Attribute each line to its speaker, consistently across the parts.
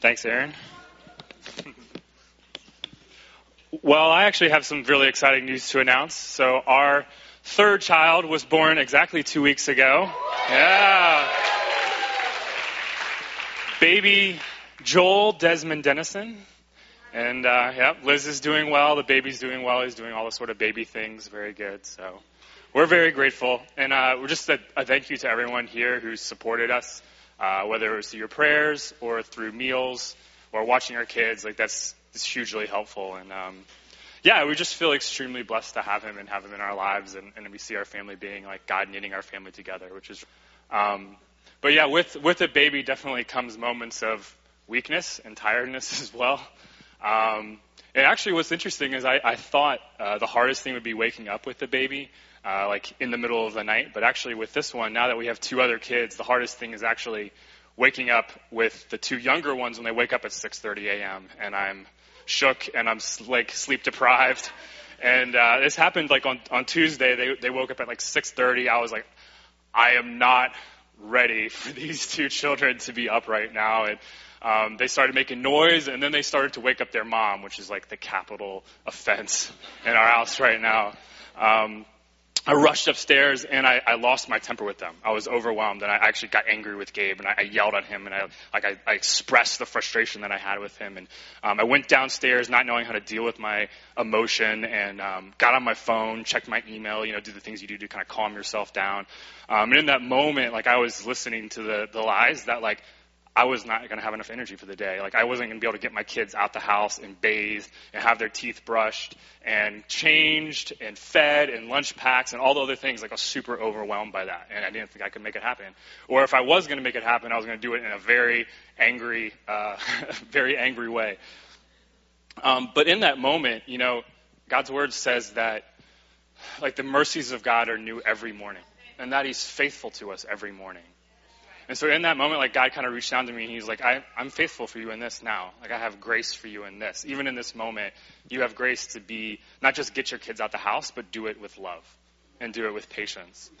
Speaker 1: Thanks, Aaron. well, I actually have some really exciting news to announce. So, our third child was born exactly two weeks ago. Yeah. Baby Joel Desmond Dennison. And, uh, yeah, Liz is doing well. The baby's doing well. He's doing all the sort of baby things. Very good. So, we're very grateful. And uh, we're just a, a thank you to everyone here who's supported us, uh, whether it was through your prayers or through meals or watching our kids. Like, that's, that's hugely helpful. And, um, yeah, we just feel extremely blessed to have him and have him in our lives, and, and we see our family being like God knitting our family together, which is. Um, but yeah, with with a baby definitely comes moments of weakness and tiredness as well. Um, and actually, what's interesting is I, I thought uh, the hardest thing would be waking up with the baby, uh, like in the middle of the night. But actually, with this one, now that we have two other kids, the hardest thing is actually waking up with the two younger ones when they wake up at 6:30 a.m. and I'm shook and I'm like sleep deprived. And uh, this happened like on on Tuesday. They they woke up at like 6:30. I was like, I am not ready for these two children to be up right now. And um, they started making noise, and then they started to wake up their mom, which is like the capital offense in our house right now. Um, I rushed upstairs and I, I lost my temper with them. I was overwhelmed and I actually got angry with Gabe and I, I yelled at him and I like I, I expressed the frustration that I had with him and um, I went downstairs not knowing how to deal with my emotion and um, got on my phone, checked my email, you know, do the things you do to kind of calm yourself down. Um, and in that moment, like I was listening to the the lies that like I was not going to have enough energy for the day. Like I wasn't going to be able to get my kids out the house and bathed and have their teeth brushed and changed and fed and lunch packs and all the other things. Like I was super overwhelmed by that, and I didn't think I could make it happen. Or if I was going to make it happen, I was going to do it in a very angry, uh, very angry way. Um, but in that moment, you know, God's word says that like the mercies of God are new every morning, and that He's faithful to us every morning. And so in that moment, like God kind of reached down to me and he's like, I, I'm faithful for you in this now. Like I have grace for you in this. Even in this moment, you have grace to be, not just get your kids out the house, but do it with love and do it with patience.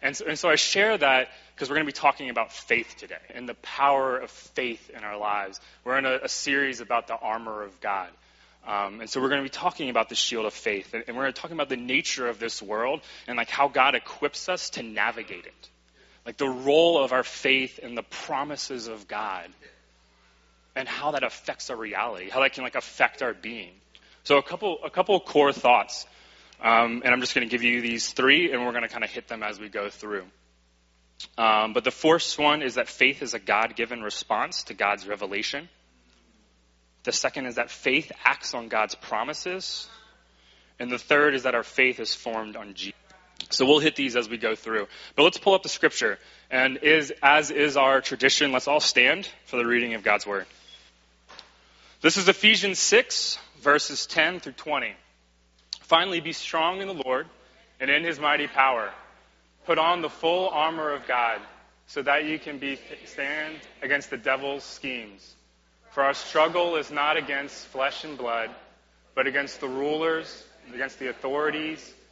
Speaker 1: And so, and so I share that because we're going to be talking about faith today and the power of faith in our lives. We're in a, a series about the armor of God. Um, and so we're going to be talking about the shield of faith, and, and we're going to talk about the nature of this world and like how God equips us to navigate it like the role of our faith in the promises of God and how that affects our reality, how that can like affect our being. So a couple a couple core thoughts, um, and I'm just going to give you these three, and we're going to kind of hit them as we go through. Um, but the first one is that faith is a God-given response to God's revelation. The second is that faith acts on God's promises, and the third is that our faith is formed on Jesus. So we'll hit these as we go through. But let's pull up the scripture. And is, as is our tradition, let's all stand for the reading of God's word. This is Ephesians 6, verses 10 through 20. Finally, be strong in the Lord and in his mighty power. Put on the full armor of God so that you can be, stand against the devil's schemes. For our struggle is not against flesh and blood, but against the rulers, against the authorities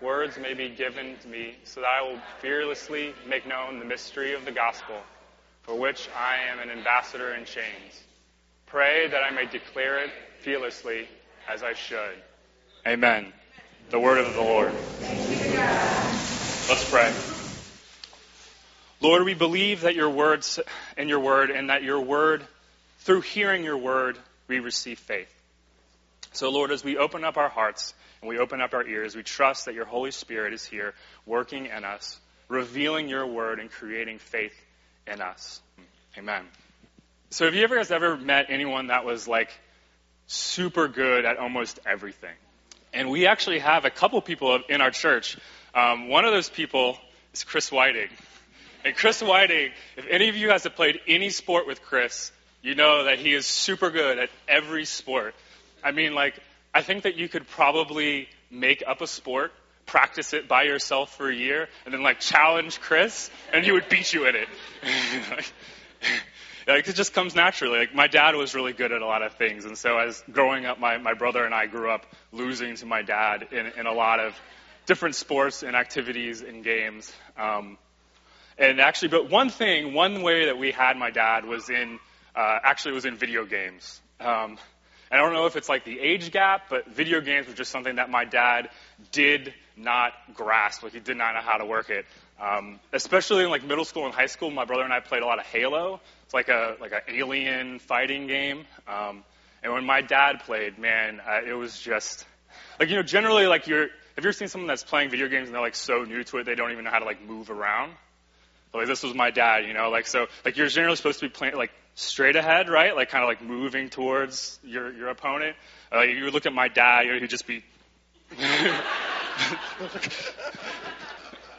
Speaker 1: words may be given to me so that I will fearlessly make known the mystery of the gospel, for which I am an ambassador in chains. Pray that I may declare it fearlessly as I should. Amen. The word of the Lord. Let's pray. Lord, we believe that your words and your word and that your word through hearing your word, we receive faith. So, Lord, as we open up our hearts and we open up our ears, we trust that your Holy Spirit is here working in us, revealing your word and creating faith in us. Amen. So, have you ever guys ever met anyone that was like super good at almost everything? And we actually have a couple people in our church. Um, one of those people is Chris Whiting. And Chris Whiting, if any of you guys have played any sport with Chris, you know that he is super good at every sport. I mean, like, I think that you could probably make up a sport, practice it by yourself for a year, and then, like, challenge Chris, and he would beat you in it. like, it just comes naturally. Like, my dad was really good at a lot of things, and so as growing up, my, my brother and I grew up losing to my dad in, in a lot of different sports and activities and games. Um, and actually, but one thing, one way that we had my dad was in, uh, actually was in video games. Um, I don't know if it's like the age gap, but video games were just something that my dad did not grasp. Like he did not know how to work it. Um, especially in like middle school and high school, my brother and I played a lot of Halo. It's like a like an alien fighting game. Um, and when my dad played, man, uh, it was just like you know generally like you're have you ever seen someone that's playing video games and they're like so new to it they don't even know how to like move around? Like this was my dad, you know, like so like you're generally supposed to be playing like straight ahead, right? Like kind of like moving towards your your opponent. Uh, you look at my dad, you know, he'd just be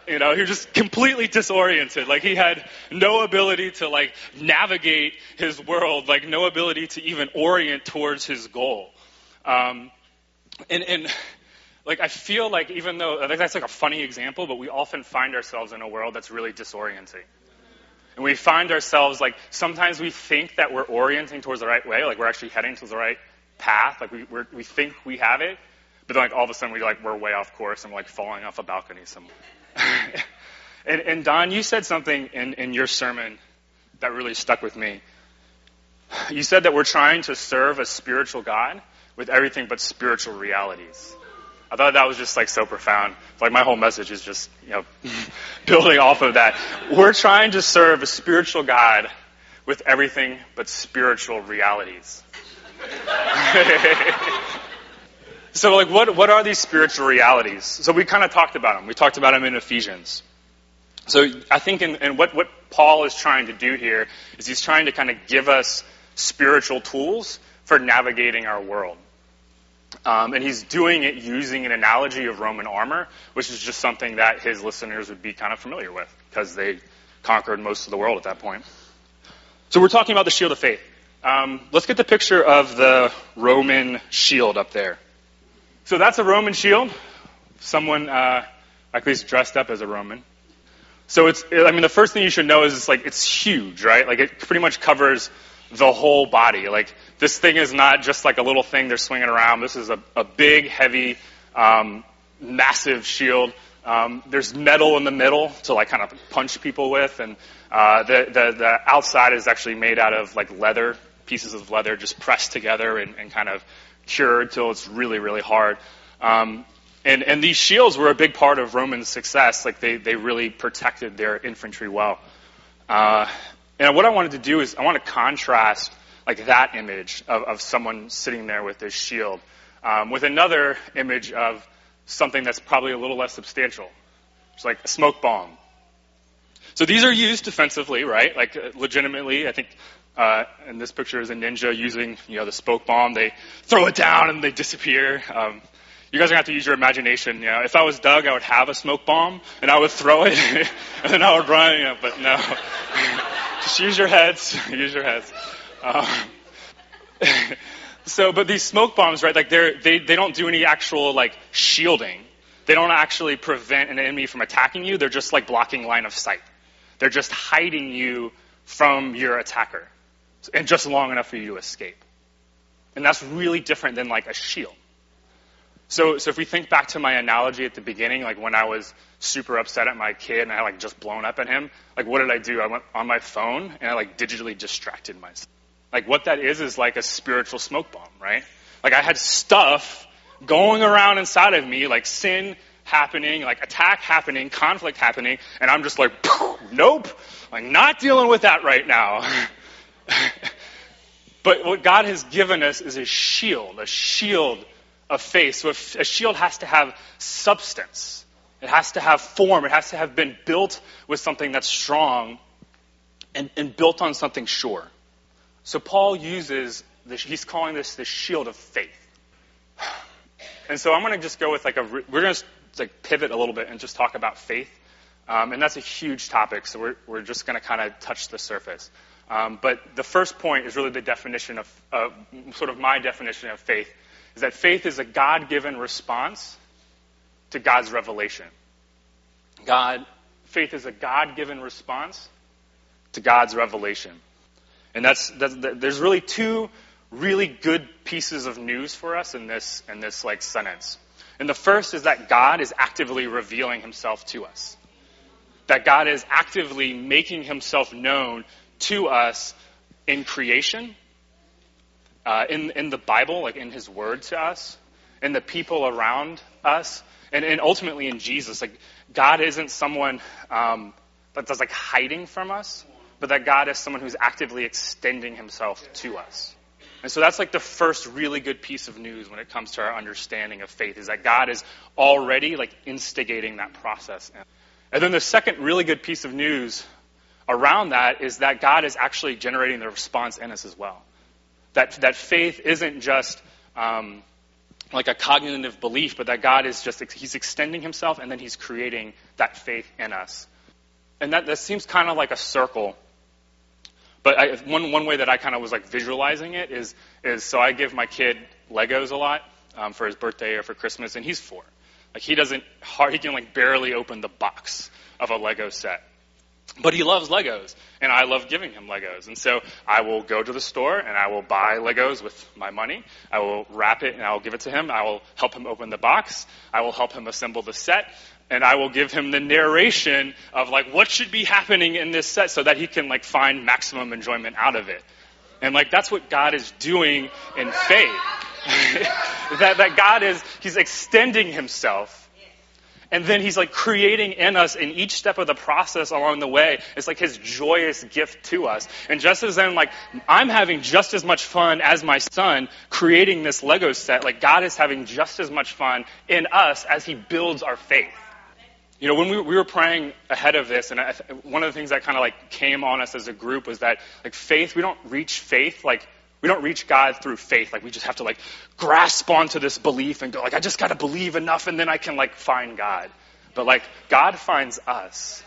Speaker 1: You know, he was just completely disoriented. Like he had no ability to like navigate his world, like no ability to even orient towards his goal. Um, and, and like I feel like even though think that's like a funny example, but we often find ourselves in a world that's really disorienting. And we find ourselves like sometimes we think that we're orienting towards the right way, like we're actually heading towards the right path, like we we we think we have it, but then like all of a sudden we like we're way off course and we're like falling off a balcony somewhere. and, and Don, you said something in, in your sermon that really stuck with me. You said that we're trying to serve a spiritual God with everything but spiritual realities. I thought that was just like so profound. Like my whole message is just, you know, building off of that. We're trying to serve a spiritual God with everything but spiritual realities. so like what what are these spiritual realities? So we kind of talked about them. We talked about them in Ephesians. So I think in, in what, what Paul is trying to do here is he's trying to kind of give us spiritual tools for navigating our world. Um, and he's doing it using an analogy of Roman armor, which is just something that his listeners would be kind of familiar with because they conquered most of the world at that point. So we're talking about the shield of faith. Um, let's get the picture of the Roman shield up there. So that's a Roman shield. Someone, uh, at least dressed up as a Roman. So it's, I mean, the first thing you should know is it's like, it's huge, right? Like it pretty much covers the whole body. Like this thing is not just like a little thing they're swinging around. This is a, a big, heavy, um, massive shield. Um, there's metal in the middle to like kind of punch people with, and uh, the, the the outside is actually made out of like leather pieces of leather, just pressed together and, and kind of cured till it's really really hard. Um, and, and these shields were a big part of Roman success. Like they, they really protected their infantry well. Uh, and what I wanted to do is I want to contrast like that image of, of someone sitting there with this shield um, with another image of something that's probably a little less substantial. It's like a smoke bomb. So these are used defensively, right? Like uh, legitimately, I think uh, in this picture is a ninja using, you know, the smoke bomb. They throw it down and they disappear. Um, you guys are to have to use your imagination. You know, if I was Doug, I would have a smoke bomb and I would throw it and then I would run. You know, but no, just use your heads. use your heads. Um, so, but these smoke bombs, right? Like they're, they they don't do any actual like shielding. They don't actually prevent an enemy from attacking you. They're just like blocking line of sight. They're just hiding you from your attacker, and just long enough for you to escape. And that's really different than like a shield. So, so if we think back to my analogy at the beginning, like when I was super upset at my kid and I like just blown up at him, like what did I do? I went on my phone and I like digitally distracted myself. Like what that is is like a spiritual smoke bomb, right? Like I had stuff going around inside of me, like sin happening, like attack happening, conflict happening, and I'm just like, nope, like not dealing with that right now. But what God has given us is a shield, a shield of faith. So a shield has to have substance. It has to have form. It has to have been built with something that's strong and, and built on something sure. So Paul uses, this, he's calling this the shield of faith. And so I'm going to just go with like a, we're going to like pivot a little bit and just talk about faith. Um, and that's a huge topic, so we're, we're just going to kind of touch the surface. Um, but the first point is really the definition of, uh, sort of my definition of faith, is that faith is a God given response to God's revelation. God, faith is a God given response to God's revelation. And that's, that's, there's really two really good pieces of news for us in this, in this like sentence. And the first is that God is actively revealing himself to us. That God is actively making himself known to us in creation, uh, in, in the Bible, like in his word to us, in the people around us, and, and ultimately in Jesus. Like, God isn't someone um, that's like hiding from us, but that God is someone who's actively extending himself to us. And so that's like the first really good piece of news when it comes to our understanding of faith is that God is already like instigating that process. And then the second really good piece of news around that is that God is actually generating the response in us as well. That, that faith isn't just um, like a cognitive belief, but that God is just, He's extending Himself and then He's creating that faith in us. And that, that seems kind of like a circle. But I, one, one way that I kind of was like visualizing it is, is so I give my kid Legos a lot um, for his birthday or for Christmas, and he's four. Like he doesn't, hard, he can like barely open the box of a Lego set. But he loves Legos, and I love giving him Legos. And so I will go to the store and I will buy Legos with my money. I will wrap it and I will give it to him. I will help him open the box. I will help him assemble the set. And I will give him the narration of like what should be happening in this set so that he can like find maximum enjoyment out of it. And like that's what God is doing in faith. that, that God is, He's extending Himself and then he's like creating in us in each step of the process along the way. It's like his joyous gift to us. And just as then, like, I'm having just as much fun as my son creating this Lego set, like, God is having just as much fun in us as he builds our faith. You know, when we, we were praying ahead of this, and I, one of the things that kind of like came on us as a group was that, like, faith, we don't reach faith like we don't reach God through faith. Like we just have to like grasp onto this belief and go like, I just got to believe enough and then I can like find God. But like God finds us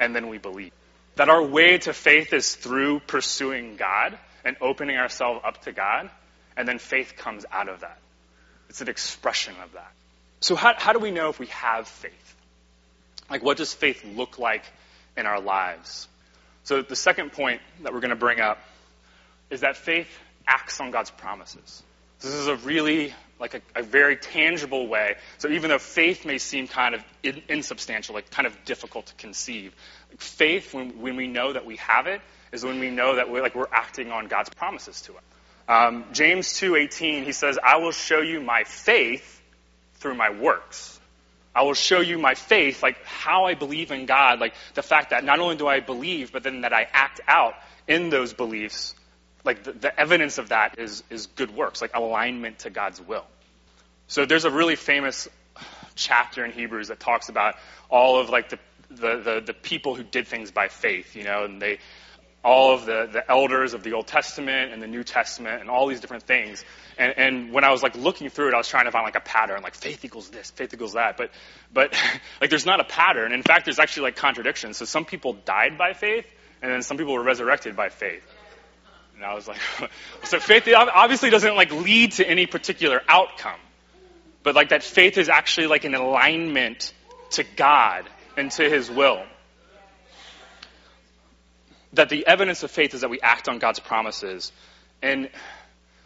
Speaker 1: and then we believe. That our way to faith is through pursuing God and opening ourselves up to God. And then faith comes out of that. It's an expression of that. So how, how do we know if we have faith? Like what does faith look like in our lives? So the second point that we're going to bring up is that faith acts on God's promises. This is a really, like a, a very tangible way. So even though faith may seem kind of in, insubstantial, like kind of difficult to conceive, like faith, when, when we know that we have it, is when we know that we're, like, we're acting on God's promises to us. Um, James 2.18, he says, I will show you my faith through my works. I will show you my faith, like how I believe in God, like the fact that not only do I believe, but then that I act out in those beliefs like the, the evidence of that is, is good works, like alignment to God's will. So there's a really famous chapter in Hebrews that talks about all of like the, the, the, the people who did things by faith, you know, and they, all of the, the elders of the Old Testament and the New Testament and all these different things. And, and when I was like looking through it, I was trying to find like a pattern, like faith equals this, faith equals that. But, but like there's not a pattern. In fact, there's actually like contradictions. So some people died by faith, and then some people were resurrected by faith. And I was like, so faith obviously doesn't like lead to any particular outcome, but like that faith is actually like an alignment to God and to His will. That the evidence of faith is that we act on God's promises. And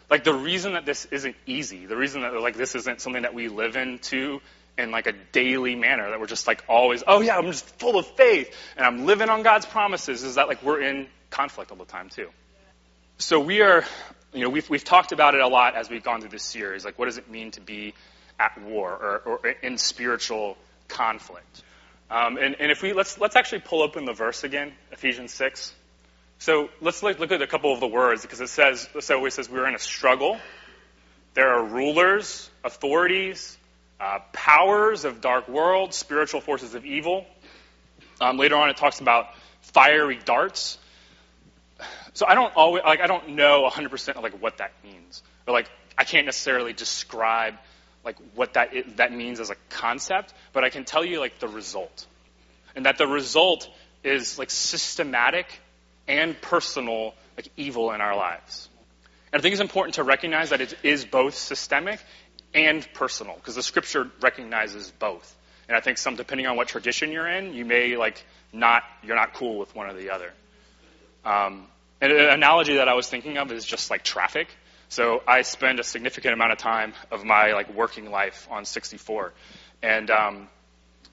Speaker 1: like the reason that this isn't easy, the reason that like this isn't something that we live into in like a daily manner, that we're just like always, oh yeah, I'm just full of faith and I'm living on God's promises, is that like we're in conflict all the time too. So we are, you know, we've, we've talked about it a lot as we've gone through this series. Like, what does it mean to be at war or, or in spiritual conflict? Um, and, and if we let's let's actually pull open the verse again, Ephesians six. So let's look, look at a couple of the words because it says so. It says we're in a struggle. There are rulers, authorities, uh, powers of dark world, spiritual forces of evil. Um, later on, it talks about fiery darts. So I don't always like I don't know 100% like what that means, or like I can't necessarily describe like what that is, that means as a concept, but I can tell you like the result, and that the result is like systematic and personal like evil in our lives. And I think it's important to recognize that it is both systemic and personal, because the scripture recognizes both. And I think some, depending on what tradition you're in, you may like not, you're not cool with one or the other. Um, an analogy that I was thinking of is just like traffic. So I spend a significant amount of time of my like working life on 64, and um,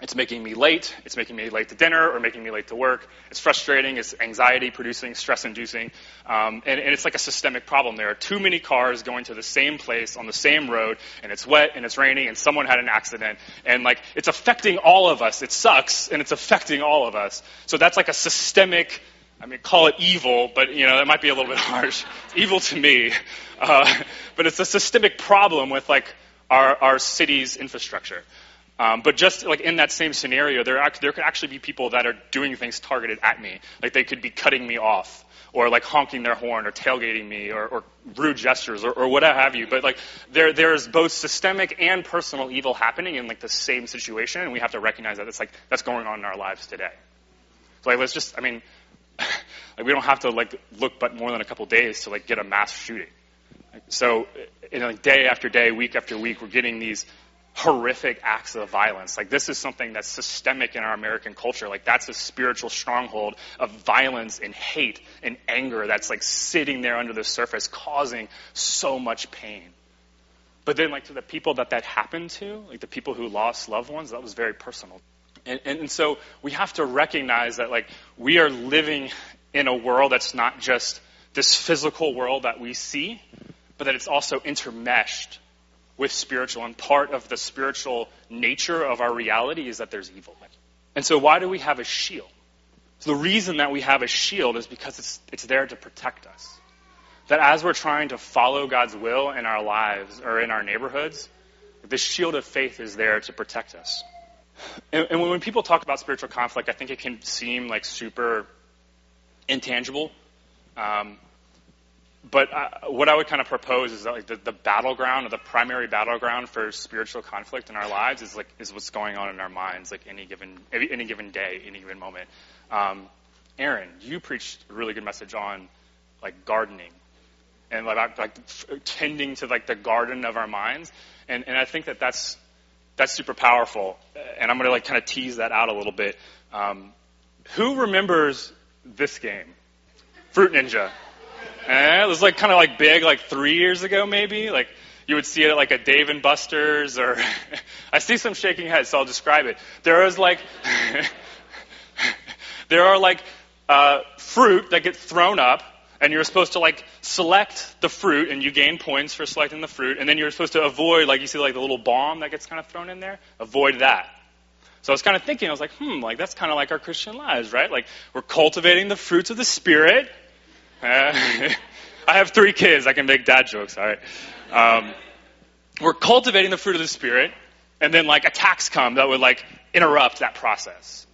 Speaker 1: it's making me late. It's making me late to dinner or making me late to work. It's frustrating. It's anxiety producing, stress inducing. Um, and, and, it's like a systemic problem. There are too many cars going to the same place on the same road, and it's wet and it's raining, and someone had an accident. And like, it's affecting all of us. It sucks, and it's affecting all of us. So that's like a systemic, I mean, call it evil, but you know, that might be a little bit harsh. Evil to me. Uh, but it's a systemic problem with like our, our city's infrastructure. Um, but just like in that same scenario, there, there could actually be people that are doing things targeted at me. Like they could be cutting me off, or like honking their horn, or tailgating me, or, or rude gestures, or, or what have you. But like there, there's both systemic and personal evil happening in like the same situation, and we have to recognize that it's like that's going on in our lives today. So like let's just, I mean, like we don't have to like look but more than a couple days to like get a mass shooting. So, you know, day after day, week after week, we're getting these horrific acts of violence. Like this is something that's systemic in our American culture. Like that's a spiritual stronghold of violence and hate and anger that's like sitting there under the surface causing so much pain. But then like to the people that that happened to, like the people who lost loved ones, that was very personal. And, and, and so we have to recognize that like we are living in a world that's not just this physical world that we see, but that it's also intermeshed with spiritual. And part of the spiritual nature of our reality is that there's evil. And so, why do we have a shield? So, the reason that we have a shield is because it's, it's there to protect us. That as we're trying to follow God's will in our lives or in our neighborhoods, the shield of faith is there to protect us. And, and when people talk about spiritual conflict, I think it can seem like super intangible. Um, but uh, what I would kind of propose is that like the, the, battleground or the primary battleground for spiritual conflict in our lives is like is what's going on in our minds, like any given any given day, any given moment. Um, Aaron, you preached a really good message on like gardening and like, like tending to like the garden of our minds, and and I think that that's that's super powerful. And I'm going to like kind of tease that out a little bit. Um, who remembers this game, Fruit Ninja? Eh, it was like kind of like big, like three years ago, maybe. Like you would see it at like a Dave and Buster's, or I see some shaking heads, so I'll describe it. There is like there are like uh, fruit that gets thrown up, and you're supposed to like select the fruit, and you gain points for selecting the fruit, and then you're supposed to avoid, like you see, like the little bomb that gets kind of thrown in there. Avoid that. So I was kind of thinking, I was like, hmm, like that's kind of like our Christian lives, right? Like we're cultivating the fruits of the Spirit I have three kids. I can make dad jokes, all right? Um, we're cultivating the fruit of the Spirit, and then, like, attacks come that would, like, interrupt that process.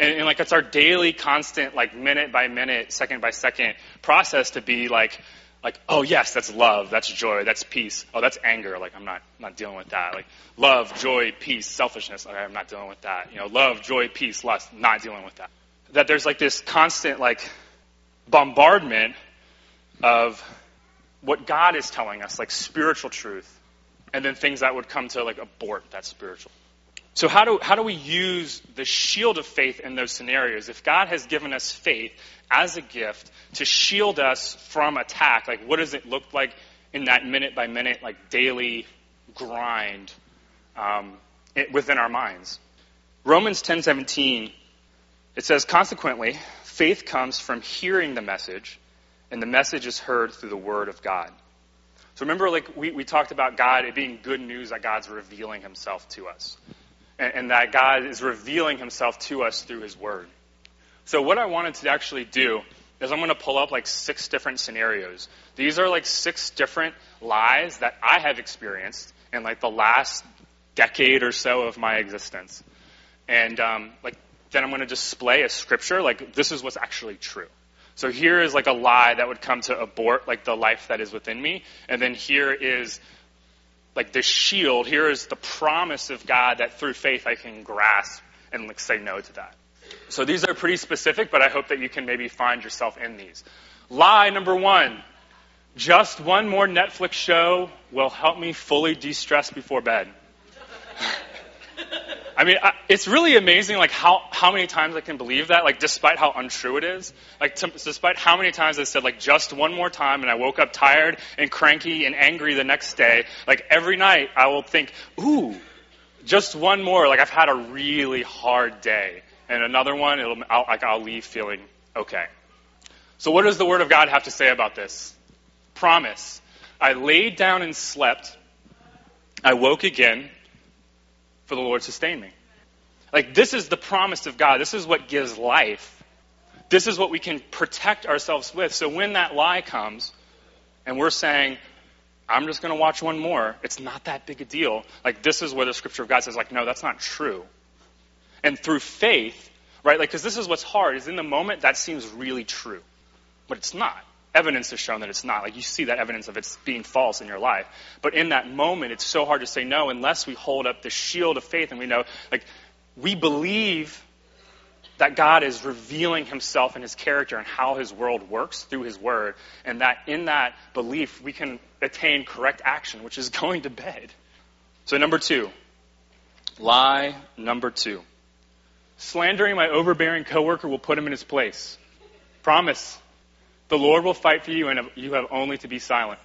Speaker 1: And, and, like, it's our daily, constant, like, minute by minute, second by second process to be, like, like, oh yes, that's love, that's joy, that's peace. Oh, that's anger. Like, I'm not, not dealing with that. Like, love, joy, peace, selfishness. Okay, I'm not dealing with that. You know, love, joy, peace, lust. Not dealing with that. That there's like this constant like bombardment of what God is telling us, like spiritual truth, and then things that would come to like abort that spiritual. So how do how do we use the shield of faith in those scenarios? If God has given us faith as a gift to shield us from attack, like what does it look like in that minute by minute, like daily grind um, it, within our minds? Romans ten seventeen, it says, consequently, faith comes from hearing the message, and the message is heard through the Word of God. So remember, like we, we talked about God, it being good news that God's revealing Himself to us, and, and that God is revealing Himself to us through His Word. So what I wanted to actually do is I'm going to pull up like six different scenarios. These are like six different lies that I have experienced in like the last decade or so of my existence. And um, like then I'm going to display a scripture like this is what's actually true. So here is like a lie that would come to abort like the life that is within me, and then here is like the shield. Here is the promise of God that through faith I can grasp and like say no to that. So these are pretty specific, but I hope that you can maybe find yourself in these. Lie number one. Just one more Netflix show will help me fully de-stress before bed. I mean, I, it's really amazing, like how how many times I can believe that, like despite how untrue it is. Like despite how many times I said like just one more time, and I woke up tired and cranky and angry the next day. Like every night, I will think, ooh, just one more. Like I've had a really hard day, and another one, it'll I'll, like I'll leave feeling okay. So what does the Word of God have to say about this? Promise. I laid down and slept. I woke again for the Lord sustain me. Like, this is the promise of God. This is what gives life. This is what we can protect ourselves with. So when that lie comes and we're saying, I'm just going to watch one more, it's not that big a deal. Like, this is where the scripture of God says, like, no, that's not true. And through faith, right, like, because this is what's hard, is in the moment that seems really true, but it's not evidence has shown that it's not. Like you see that evidence of it's being false in your life. But in that moment, it's so hard to say no unless we hold up the shield of faith and we know, like, we believe that God is revealing himself and his character and how his world works through his word. And that in that belief, we can attain correct action, which is going to bed. So, number two, lie number two. Slandering my overbearing coworker will put him in his place. Promise. The Lord will fight for you, and you have only to be silent.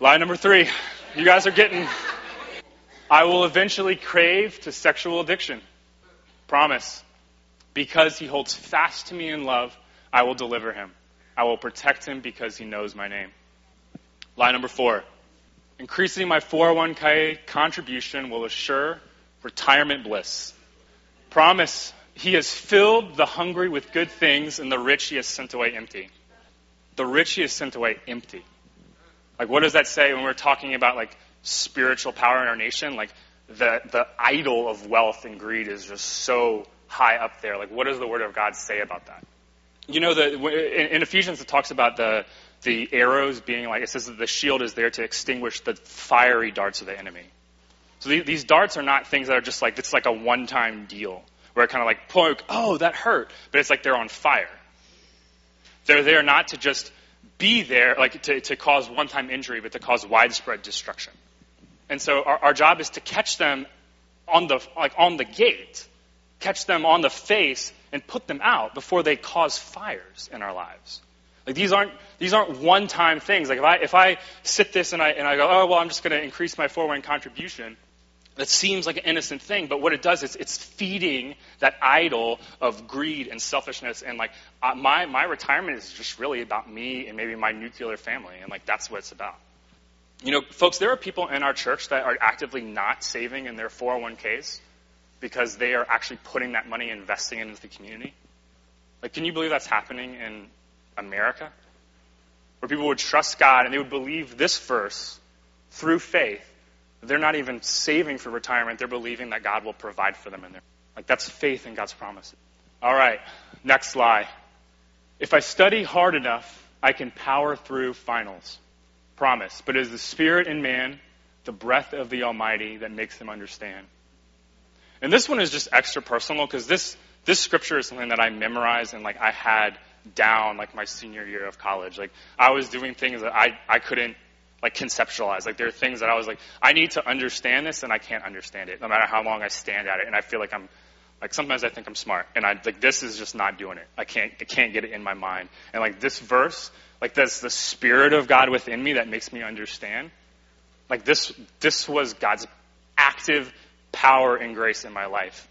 Speaker 1: Lie number three. You guys are getting. I will eventually crave to sexual addiction. Promise. Because he holds fast to me in love, I will deliver him. I will protect him because he knows my name. Lie number four. Increasing my 401k contribution will assure retirement bliss. Promise. He has filled the hungry with good things, and the rich he has sent away empty the rich he has sent away empty. Like, what does that say when we're talking about like spiritual power in our nation? Like, the the idol of wealth and greed is just so high up there. Like, what does the Word of God say about that? You know, the, in, in Ephesians it talks about the the arrows being like it says that the shield is there to extinguish the fiery darts of the enemy. So these, these darts are not things that are just like it's like a one time deal where it kind of like poke, oh that hurt, but it's like they're on fire. They're there not to just be there, like to, to cause one time injury, but to cause widespread destruction. And so our, our job is to catch them on the, like on the gate, catch them on the face, and put them out before they cause fires in our lives. Like these aren't these aren't one time things. Like if I if I sit this and I and I go, oh well, I'm just going to increase my 401 contribution, that seems like an innocent thing, but what it does is it's feeding that idol of greed and selfishness. And like uh, my my retirement is just really about me and maybe my nuclear family, and like that's what it's about. You know, folks, there are people in our church that are actively not saving in their 401ks because they are actually putting that money investing into the community. Like, can you believe that's happening in America? Where people would trust God and they would believe this verse through faith they're not even saving for retirement. They're believing that God will provide for them in there. Like that's faith in God's promise. All right, next lie. If I study hard enough, I can power through finals. Promise. But it is the Spirit in man, the breath of the Almighty, that makes them understand. And this one is just extra personal because this this scripture is something that I memorized and like I had down like my senior year of college. Like I was doing things that I, I couldn't like conceptualize. Like there are things that I was like, I need to understand this and I can't understand it, no matter how long I stand at it. And I feel like I'm like sometimes I think I'm smart and I like this is just not doing it. I can't I can't get it in my mind. And like this verse, like that's the spirit of God within me that makes me understand. Like this this was God's active power and grace in my life.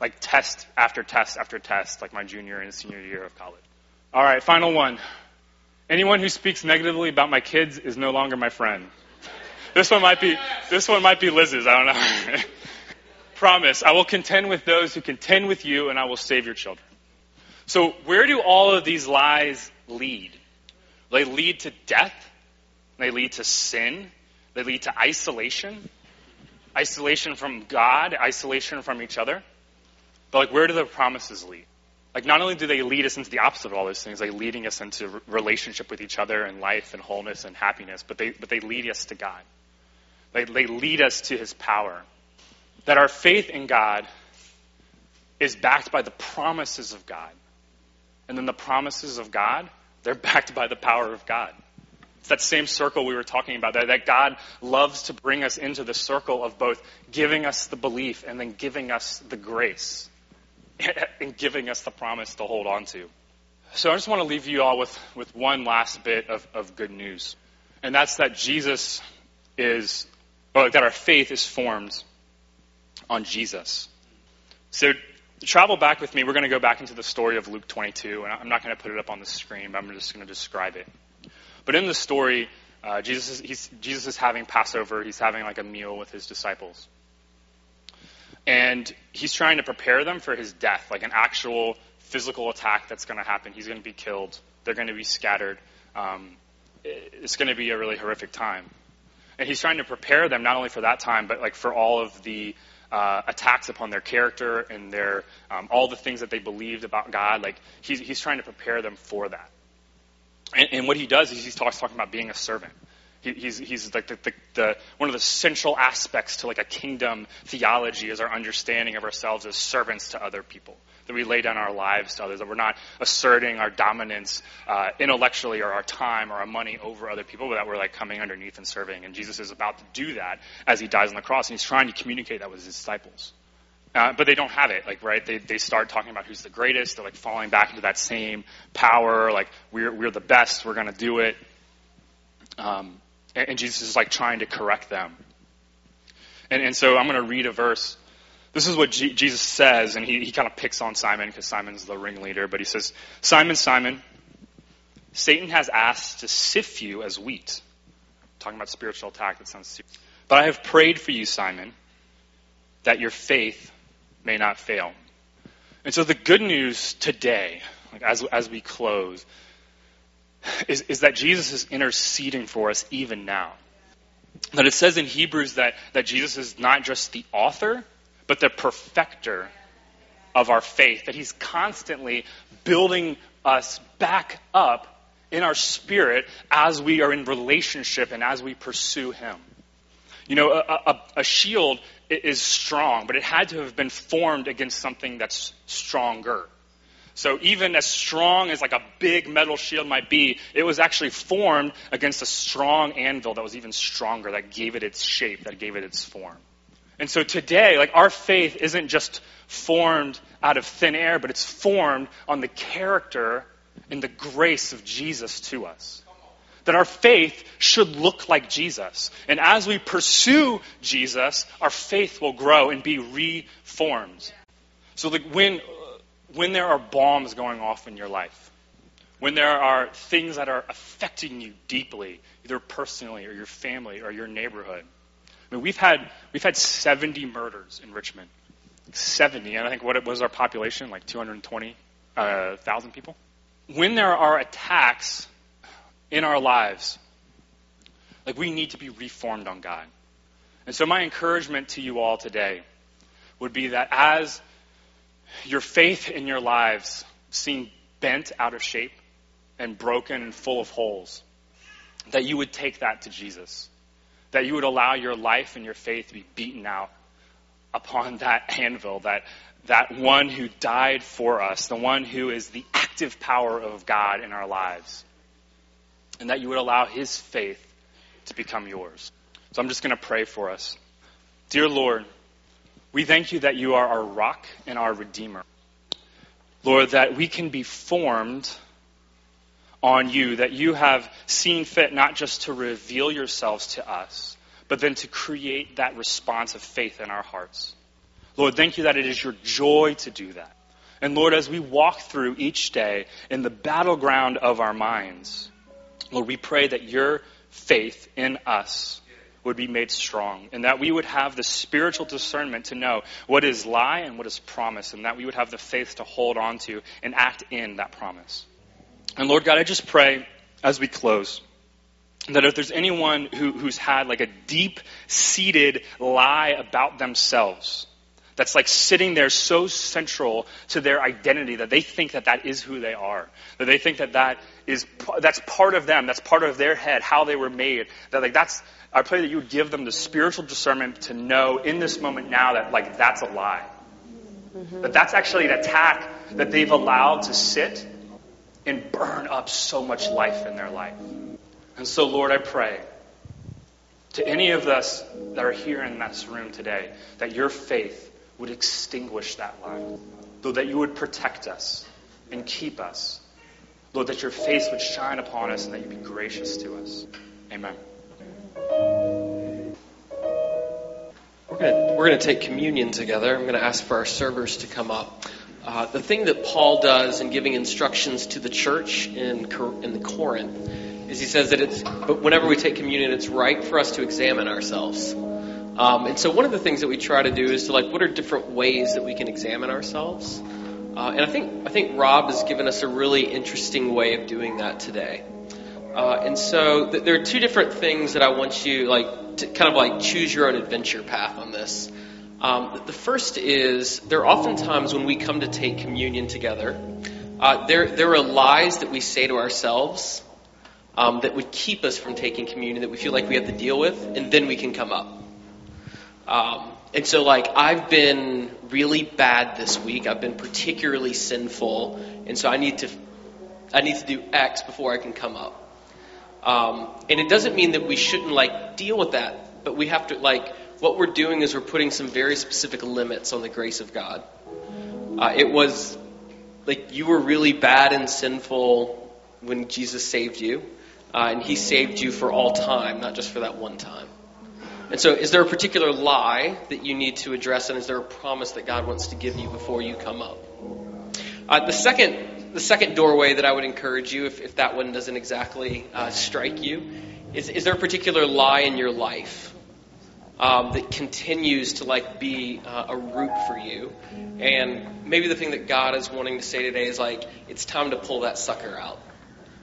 Speaker 1: Like test after test after test, like my junior and senior year of college. All right, final one. Anyone who speaks negatively about my kids is no longer my friend. This one might be this one might be Liz's. I don't know. Promise, I will contend with those who contend with you, and I will save your children. So, where do all of these lies lead? They lead to death, they lead to sin, they lead to isolation, isolation from God, isolation from each other. But, like, where do the promises lead? Like, not only do they lead us into the opposite of all those things, like leading us into relationship with each other and life and wholeness and happiness, but they, but they lead us to God. They, they lead us to His power. That our faith in God is backed by the promises of God. And then the promises of God, they're backed by the power of God. It's that same circle we were talking about, that, that God loves to bring us into the circle of both giving us the belief and then giving us the grace and giving us the promise to hold on to. So I just want to leave you all with, with one last bit of, of good news. And that's that Jesus is, or that our faith is formed on Jesus. So travel back with me. We're going to go back into the story of Luke 22, and I'm not going to put it up on the screen, but I'm just going to describe it. But in the story, uh, Jesus, is, Jesus is having Passover. He's having like a meal with his disciples. And he's trying to prepare them for his death, like an actual physical attack that's going to happen. He's going to be killed. They're going to be scattered. Um, it's going to be a really horrific time. And he's trying to prepare them not only for that time, but like for all of the uh, attacks upon their character and their um, all the things that they believed about God. Like he's he's trying to prepare them for that. And, and what he does is he's talks, talking about being a servant. He, he's he's like the, the, the one of the central aspects to like a kingdom theology is our understanding of ourselves as servants to other people that we lay down our lives to others, that we're not asserting our dominance uh, intellectually or our time or our money over other people, but that we're like coming underneath and serving. And Jesus is about to do that as he dies on the cross, and he's trying to communicate that with his disciples. Uh, but they don't have it, like right. They they start talking about who's the greatest. They're like falling back into that same power, like we're we're the best. We're to do it. Um, and, Jesus is like trying to correct them. And and so I'm going to read a verse this is what G- Jesus says, and he, he kind of picks on Simon because Simon's the ringleader, but he says, Simon, Simon, Satan has asked to sift you as wheat. talking about spiritual attack, that sounds serious. But I have prayed for you, Simon, that your faith may not fail. And so the good news today, like as, as we close, is, is that Jesus is interceding for us even now. That it says in Hebrews that, that Jesus is not just the author, but the perfecter of our faith, that He's constantly building us back up in our spirit as we are in relationship and as we pursue Him. You know, a, a, a, shield is strong, but it had to have been formed against something that's stronger. So even as strong as like a big metal shield might be, it was actually formed against a strong anvil that was even stronger, that gave it its shape, that gave it its form. And so today, like our faith isn't just formed out of thin air, but it's formed on the character and the grace of Jesus to us. That our faith should look like Jesus. And as we pursue Jesus, our faith will grow and be reformed. So like when, when there are bombs going off in your life, when there are things that are affecting you deeply, either personally or your family or your neighborhood, I mean, we've had we've had 70 murders in Richmond. 70, and I think what was our population like 220,000 uh, people. When there are attacks in our lives, like we need to be reformed on God. And so my encouragement to you all today would be that as your faith in your lives seem bent out of shape and broken and full of holes, that you would take that to Jesus. That you would allow your life and your faith to be beaten out upon that anvil, that, that one who died for us, the one who is the active power of God in our lives, and that you would allow his faith to become yours. So I'm just going to pray for us. Dear Lord, we thank you that you are our rock and our redeemer. Lord, that we can be formed on you, that you have seen fit not just to reveal yourselves to us, but then to create that response of faith in our hearts. Lord, thank you that it is your joy to do that. And Lord, as we walk through each day in the battleground of our minds, Lord, we pray that your faith in us would be made strong, and that we would have the spiritual discernment to know what is lie and what is promise, and that we would have the faith to hold on to and act in that promise. And Lord God, I just pray as we close that if there's anyone who, who's had like a deep seated lie about themselves, that's like sitting there so central to their identity that they think that that is who they are that they think that that is that's part of them that's part of their head how they were made that like that's i pray that you would give them the spiritual discernment to know in this moment now that like that's a lie mm-hmm. that that's actually an attack that they've allowed to sit and burn up so much life in their life and so lord i pray to any of us that are here in this room today that your faith would extinguish that light. Lord, that you would protect us and keep us. Lord, that your face would shine upon us and that you'd be gracious to us. Amen.
Speaker 2: We're going we're gonna take communion together. I'm going to ask for our servers to come up. Uh, the thing that Paul does in giving instructions to the church in, in the Corinth is he says that it's, but whenever we take communion, it's right for us to examine ourselves. Um, and so one of the things that we try to do is to like, what are different ways that we can examine ourselves? Uh, and I think I think Rob has given us a really interesting way of doing that today. Uh, and so th- there are two different things that I want you like to kind of like choose your own adventure path on this. Um, the first is there are often times when we come to take communion together. Uh, there there are lies that we say to ourselves um, that would keep us from taking communion that we feel like we have to deal with, and then we can come up. Um, and so, like, I've been really bad this week. I've been particularly sinful, and so I need to, I need to do X before I can come up. Um, and it doesn't mean that we shouldn't like deal with that, but we have to like what we're doing is we're putting some very specific limits on the grace of God. Uh, it was like you were really bad and sinful when Jesus saved you, uh, and He saved you for all time, not just for that one time. And so, is there a particular lie that you need to address, and is there a promise that God wants to give you before you come up? Uh, the second, the second doorway that I would encourage you, if, if that one doesn't exactly uh, strike you, is is there a particular lie in your life um, that continues to like be uh, a root for you? And maybe the thing that God is wanting to say today is like, it's time to pull that sucker out.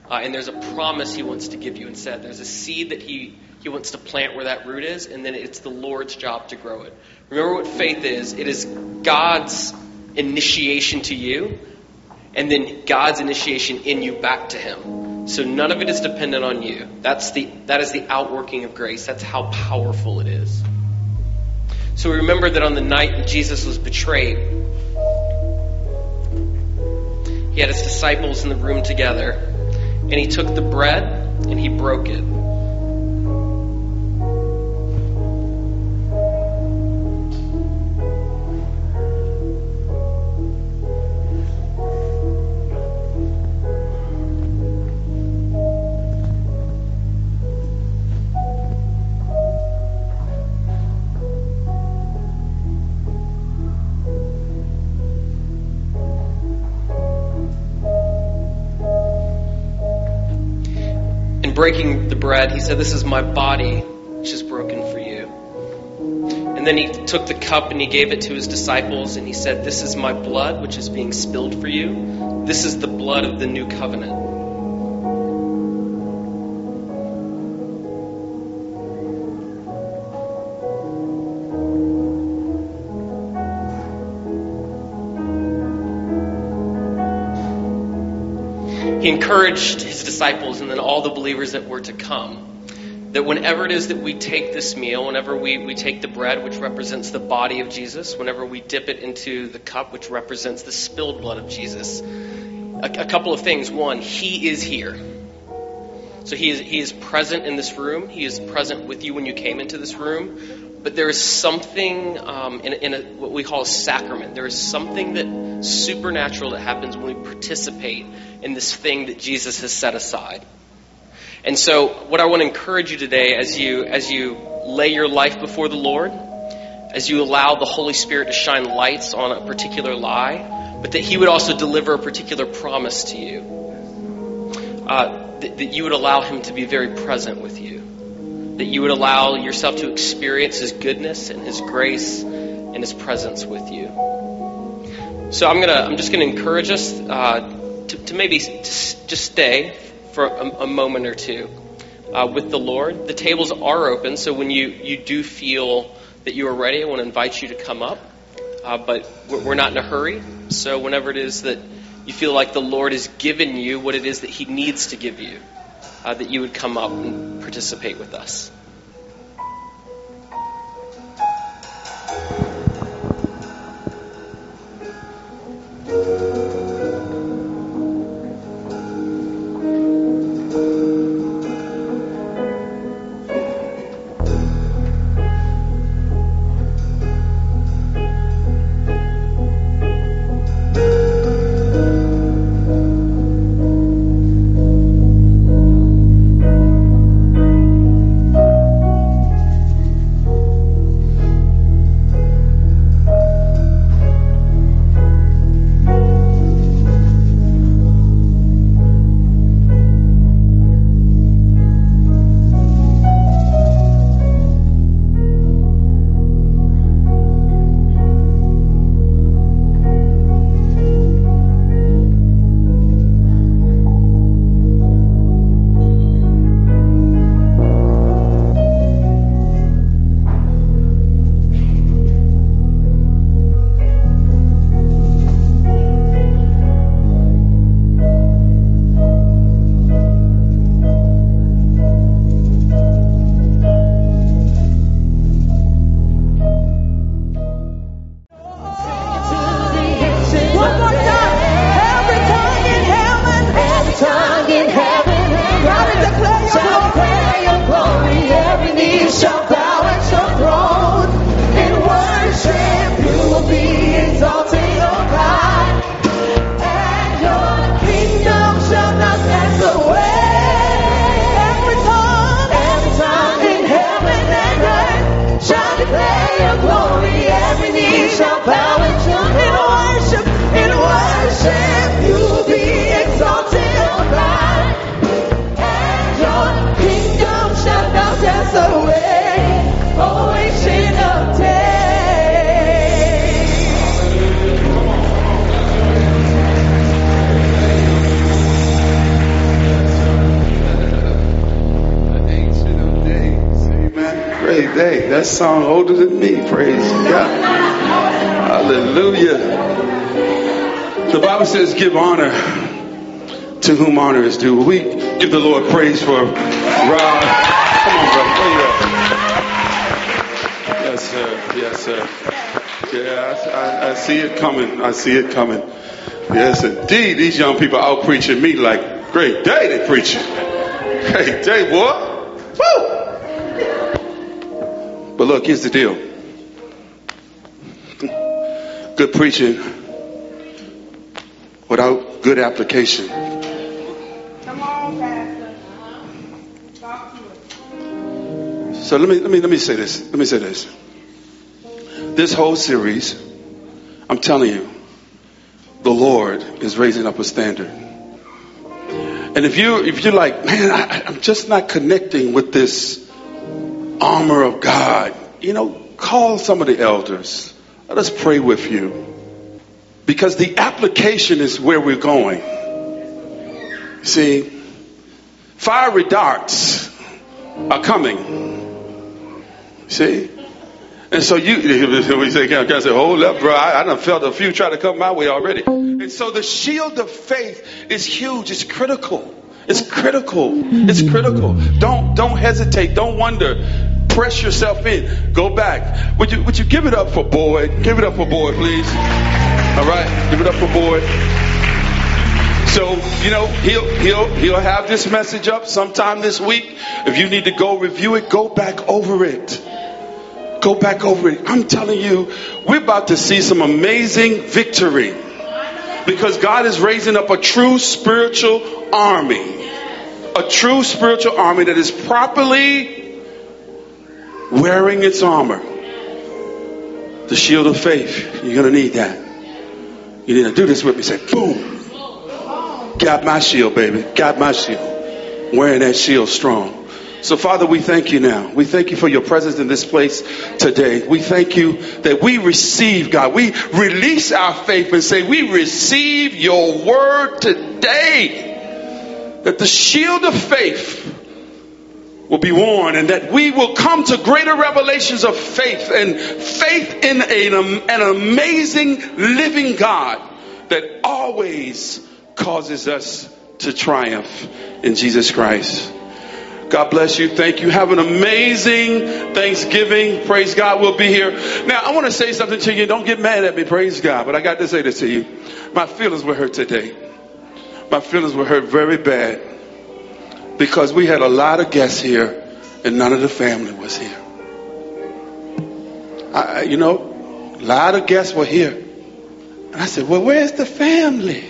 Speaker 2: Uh, and there's a promise He wants to give you instead. There's a seed that He he wants to plant where that root is, and then it's the Lord's job to grow it. Remember what faith is it is God's initiation to you, and then God's initiation in you back to Him. So none of it is dependent on you. That's the, that is the outworking of grace. That's how powerful it is. So we remember that on the night Jesus was betrayed, he had his disciples in the room together, and he took the bread and he broke it. Breaking the bread, he said, This is my body, which is broken for you. And then he took the cup and he gave it to his disciples, and he said, This is my blood, which is being spilled for you. This is the blood of the new covenant. He encouraged his disciples and then all the believers that were to come that whenever it is that we take this meal, whenever we, we take the bread, which represents the body of Jesus, whenever we dip it into the cup, which represents the spilled blood of Jesus, a, a couple of things. One, He is here. So he is, he is present in this room. He is present with you when you came into this room. But there is something um, in, in a, what we call a sacrament. There is something that supernatural that happens when we participate in this thing that Jesus has set aside. And so, what I want to encourage you today, as you as you lay your life before the Lord, as you allow the Holy Spirit to shine lights on a particular lie, but that He would also deliver a particular promise to you, uh, that, that you would allow Him to be very present with you that you would allow yourself to experience His goodness and His grace and His presence with you. So I'm gonna, I'm just gonna encourage us uh, to, to, maybe just stay for a, a moment or two uh, with the Lord. The tables are open, so when you, you do feel that you are ready, I want to invite you to come up. Uh, but we're not in a hurry, so whenever it is that you feel like the Lord has given you what it is that He needs to give you, uh, that you would come up and participate with us.
Speaker 3: God. Hallelujah. The Bible says, give honor to whom honor is due. We give the Lord praise for Rob. Come on, brother. Yes, sir. Yes, sir. Yeah, I, I, see it coming. I see it coming. Yes, indeed. These young people out preaching me like, great day they preaching. Great day, boy. Woo! But look, here's the deal. Good preaching without good application. Come on, Pastor. Talk to us. So let me let me let me say this. Let me say this. This whole series, I'm telling you, the Lord is raising up a standard. And if you if you're like, man, I, I'm just not connecting with this armor of God, you know, call some of the elders. Let us pray with you. Because the application is where we're going. See, fiery darts are coming. See? And so you, we say, can I say, hold up, bro. I, I done felt a few try to come my way already. And so the shield of faith is huge. It's critical. It's critical. It's critical. Don't, don't hesitate. Don't wonder press yourself in. Go back. Would you, would you give it up for Boyd? Give it up for Boyd, please. All right. Give it up for Boyd. So, you know, he'll, he'll, he'll have this message up sometime this week. If you need to go review it, go back over it. Go back over it. I'm telling you, we're about to see some amazing victory because God is raising up a true spiritual army. A true spiritual army that is properly wearing its armor. The shield of faith. You're going to need that. You need to do this with me. Say, boom. Got my shield, baby. Got my shield. Wearing that shield strong. So, Father, we thank you now. We thank you for your presence in this place today. We thank you that we receive, God. We release our faith and say, We receive your word today. That the shield of faith will be worn and that we will come to greater revelations of faith and faith in a, an amazing living God that always causes us to triumph in Jesus Christ. God bless you. Thank you. Have an amazing Thanksgiving. Praise God. We'll be here. Now, I want to say something to you. Don't get mad at me. Praise God. But I got to say this to you. My feelings were hurt today. My feelings were hurt very bad because we had a lot of guests here and none of the family was here. I, you know, a lot of guests were here. And I said, well, where's the family?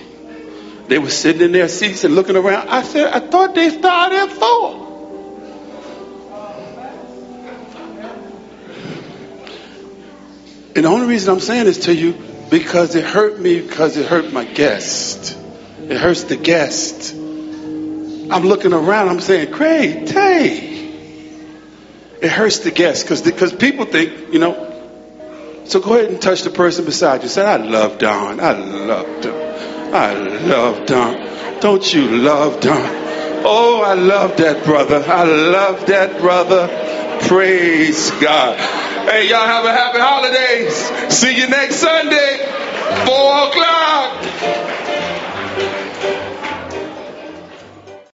Speaker 3: They were sitting in their seats and looking around. I said, I thought they started at four. And the only reason I'm saying this to you, because it hurt me, because it hurt my guest. It hurts the guest. I'm looking around, I'm saying, Craig, Tay. It hurts the guest because because people think, you know. So go ahead and touch the person beside you. Say, I love Don. I love Don. I love Don. Don't you love Don? Oh, I love that brother. I love that brother. Praise God. Hey, y'all have a happy holidays. See you next Sunday, 4 o'clock.